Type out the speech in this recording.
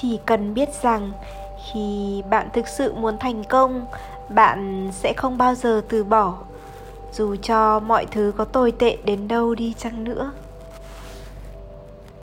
chỉ cần biết rằng khi bạn thực sự muốn thành công, bạn sẽ không bao giờ từ bỏ. Dù cho mọi thứ có tồi tệ đến đâu đi chăng nữa